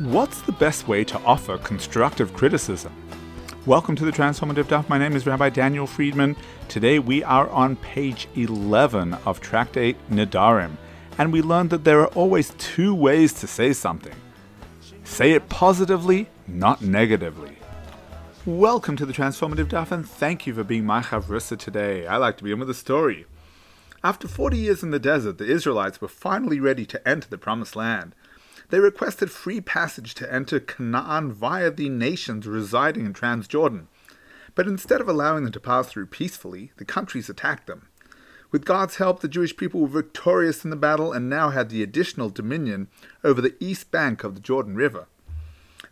What's the best way to offer constructive criticism? Welcome to the Transformative Daf. My name is Rabbi Daniel Friedman. Today we are on page 11 of Tractate Nedarim, and we learned that there are always two ways to say something. Say it positively, not negatively. Welcome to the Transformative Daf, and thank you for being my chavrusa today. I like to begin with a story. After 40 years in the desert, the Israelites were finally ready to enter the Promised Land. They requested free passage to enter Canaan via the nations residing in Transjordan. But instead of allowing them to pass through peacefully, the countries attacked them. With God's help, the Jewish people were victorious in the battle and now had the additional dominion over the east bank of the Jordan River.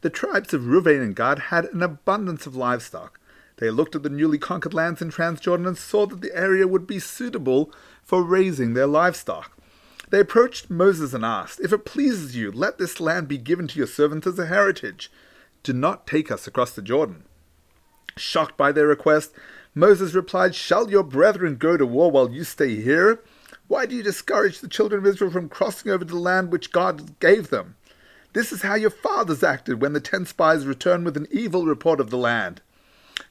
The tribes of Reuven and Gad had an abundance of livestock. They looked at the newly conquered lands in Transjordan and saw that the area would be suitable for raising their livestock. They approached Moses and asked, If it pleases you, let this land be given to your servants as a heritage. Do not take us across the Jordan. Shocked by their request, Moses replied, Shall your brethren go to war while you stay here? Why do you discourage the children of Israel from crossing over to the land which God gave them? This is how your fathers acted when the ten spies returned with an evil report of the land.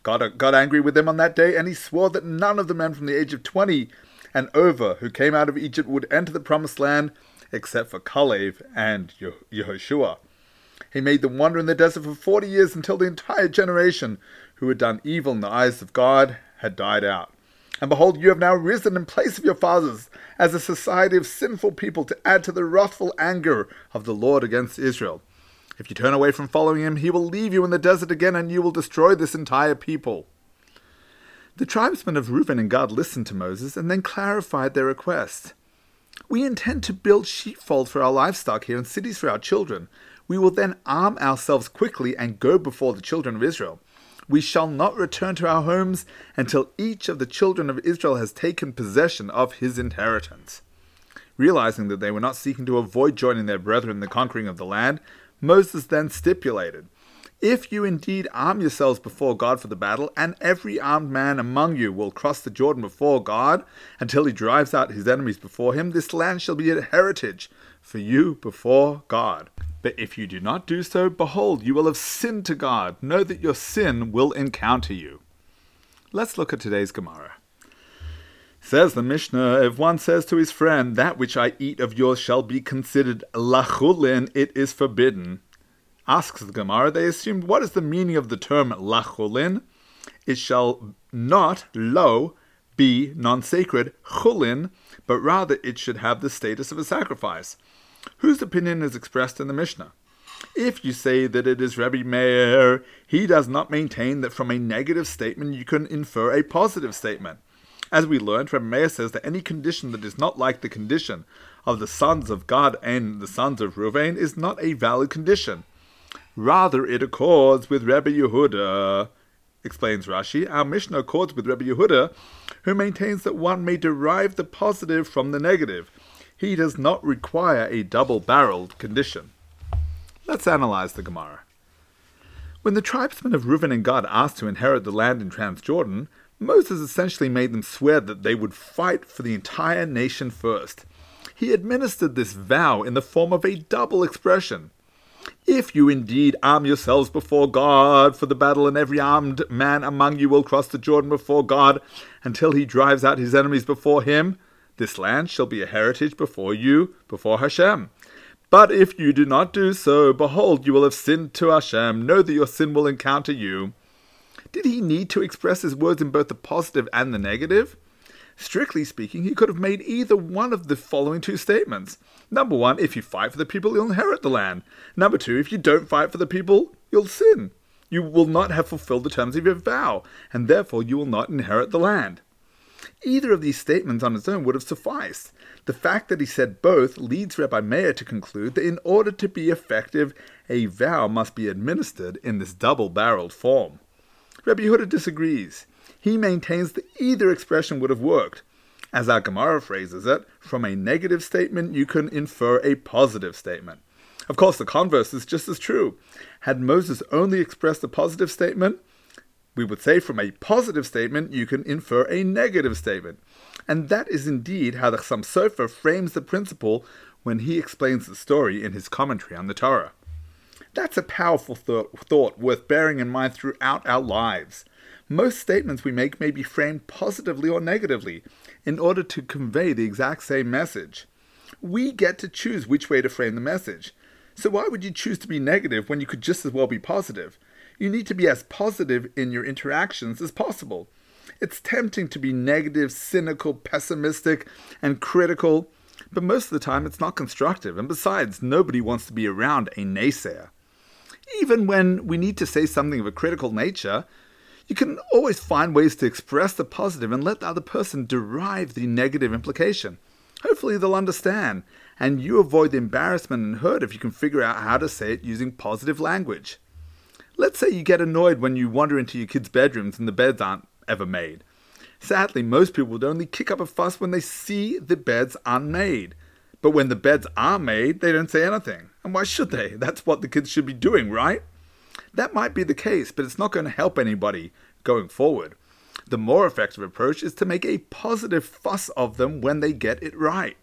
God got angry with them on that day, and he swore that none of the men from the age of twenty and over who came out of Egypt would enter the promised land except for Kalev and Yehoshua. He made them wander in the desert for forty years until the entire generation who had done evil in the eyes of God had died out. And behold, you have now risen in place of your fathers as a society of sinful people to add to the wrathful anger of the Lord against Israel. If you turn away from following him, he will leave you in the desert again, and you will destroy this entire people. The tribesmen of Reuben and Gad listened to Moses and then clarified their request. We intend to build sheepfold for our livestock here and cities for our children. We will then arm ourselves quickly and go before the children of Israel. We shall not return to our homes until each of the children of Israel has taken possession of his inheritance. Realizing that they were not seeking to avoid joining their brethren in the conquering of the land, Moses then stipulated if you indeed arm yourselves before God for the battle, and every armed man among you will cross the Jordan before God until he drives out his enemies before him, this land shall be a heritage for you before God. But if you do not do so, behold, you will have sinned to God. Know that your sin will encounter you. Let's look at today's Gemara. Says the Mishnah, if one says to his friend, That which I eat of yours shall be considered lachulin, it is forbidden asks the Gemara, they assumed what is the meaning of the term lachulin? It shall not, lo, be non sacred, chulin, but rather it should have the status of a sacrifice. Whose opinion is expressed in the Mishnah? If you say that it is Rabbi Meir, he does not maintain that from a negative statement you can infer a positive statement. As we learned, Rabbi Meir says that any condition that is not like the condition of the sons of Gad and the sons of Ruvain is not a valid condition. Rather, it accords with Rebbe Yehuda, explains Rashi. Our Mishnah accords with Rebbe Yehuda, who maintains that one may derive the positive from the negative. He does not require a double-barreled condition. Let's analyze the Gemara. When the tribesmen of Reuven and Gad asked to inherit the land in Transjordan, Moses essentially made them swear that they would fight for the entire nation first. He administered this vow in the form of a double expression. If you indeed arm yourselves before God for the battle, and every armed man among you will cross the Jordan before God until he drives out his enemies before him, this land shall be a heritage before you, before Hashem. But if you do not do so, behold, you will have sinned to Hashem. Know that your sin will encounter you. Did he need to express his words in both the positive and the negative? Strictly speaking, he could have made either one of the following two statements. Number one, if you fight for the people, you'll inherit the land. Number two, if you don't fight for the people, you'll sin. You will not have fulfilled the terms of your vow, and therefore you will not inherit the land. Either of these statements on its own would have sufficed. The fact that he said both leads Rabbi Meir to conclude that in order to be effective, a vow must be administered in this double barreled form. Rabbi Yehuda disagrees. He maintains that either expression would have worked. As our Gemara phrases it, from a negative statement you can infer a positive statement. Of course, the converse is just as true. Had Moses only expressed a positive statement, we would say from a positive statement you can infer a negative statement. And that is indeed how the Chassam Sofer frames the principle when he explains the story in his commentary on the Torah. That's a powerful th- thought worth bearing in mind throughout our lives. Most statements we make may be framed positively or negatively in order to convey the exact same message. We get to choose which way to frame the message. So why would you choose to be negative when you could just as well be positive? You need to be as positive in your interactions as possible. It's tempting to be negative, cynical, pessimistic, and critical, but most of the time it's not constructive, and besides, nobody wants to be around a naysayer. Even when we need to say something of a critical nature, you can always find ways to express the positive and let the other person derive the negative implication. Hopefully, they'll understand, and you avoid the embarrassment and hurt if you can figure out how to say it using positive language. Let's say you get annoyed when you wander into your kids' bedrooms and the beds aren't ever made. Sadly, most people would only kick up a fuss when they see the beds unmade. But when the beds are made, they don't say anything. And why should they? That's what the kids should be doing, right? That might be the case, but it's not going to help anybody going forward. The more effective approach is to make a positive fuss of them when they get it right.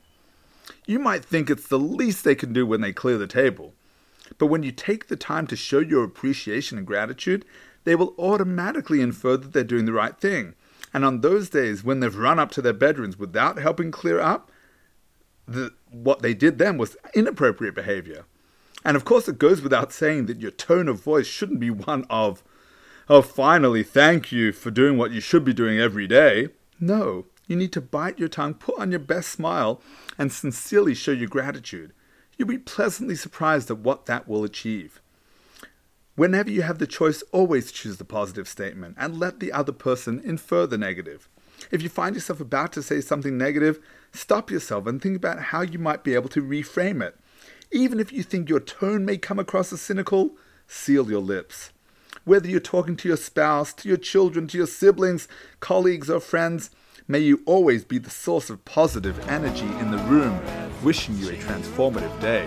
You might think it's the least they can do when they clear the table. But when you take the time to show your appreciation and gratitude, they will automatically infer that they're doing the right thing. And on those days when they've run up to their bedrooms without helping clear up, the, what they did then was inappropriate behavior. And of course, it goes without saying that your tone of voice shouldn't be one of, oh, finally, thank you for doing what you should be doing every day. No, you need to bite your tongue, put on your best smile, and sincerely show your gratitude. You'll be pleasantly surprised at what that will achieve. Whenever you have the choice, always choose the positive statement and let the other person infer the negative. If you find yourself about to say something negative, stop yourself and think about how you might be able to reframe it. Even if you think your tone may come across as cynical, seal your lips. Whether you're talking to your spouse, to your children, to your siblings, colleagues, or friends, may you always be the source of positive energy in the room, wishing you a transformative day.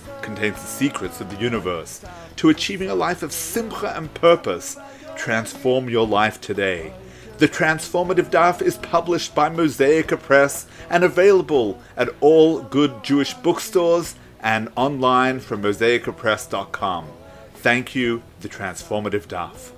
contains the secrets of the universe. To achieving a life of simcha and purpose, transform your life today. The Transformative Daf is published by Mosaica Press and available at all good Jewish bookstores and online from mosaicapress.com. Thank you, The Transformative Daf.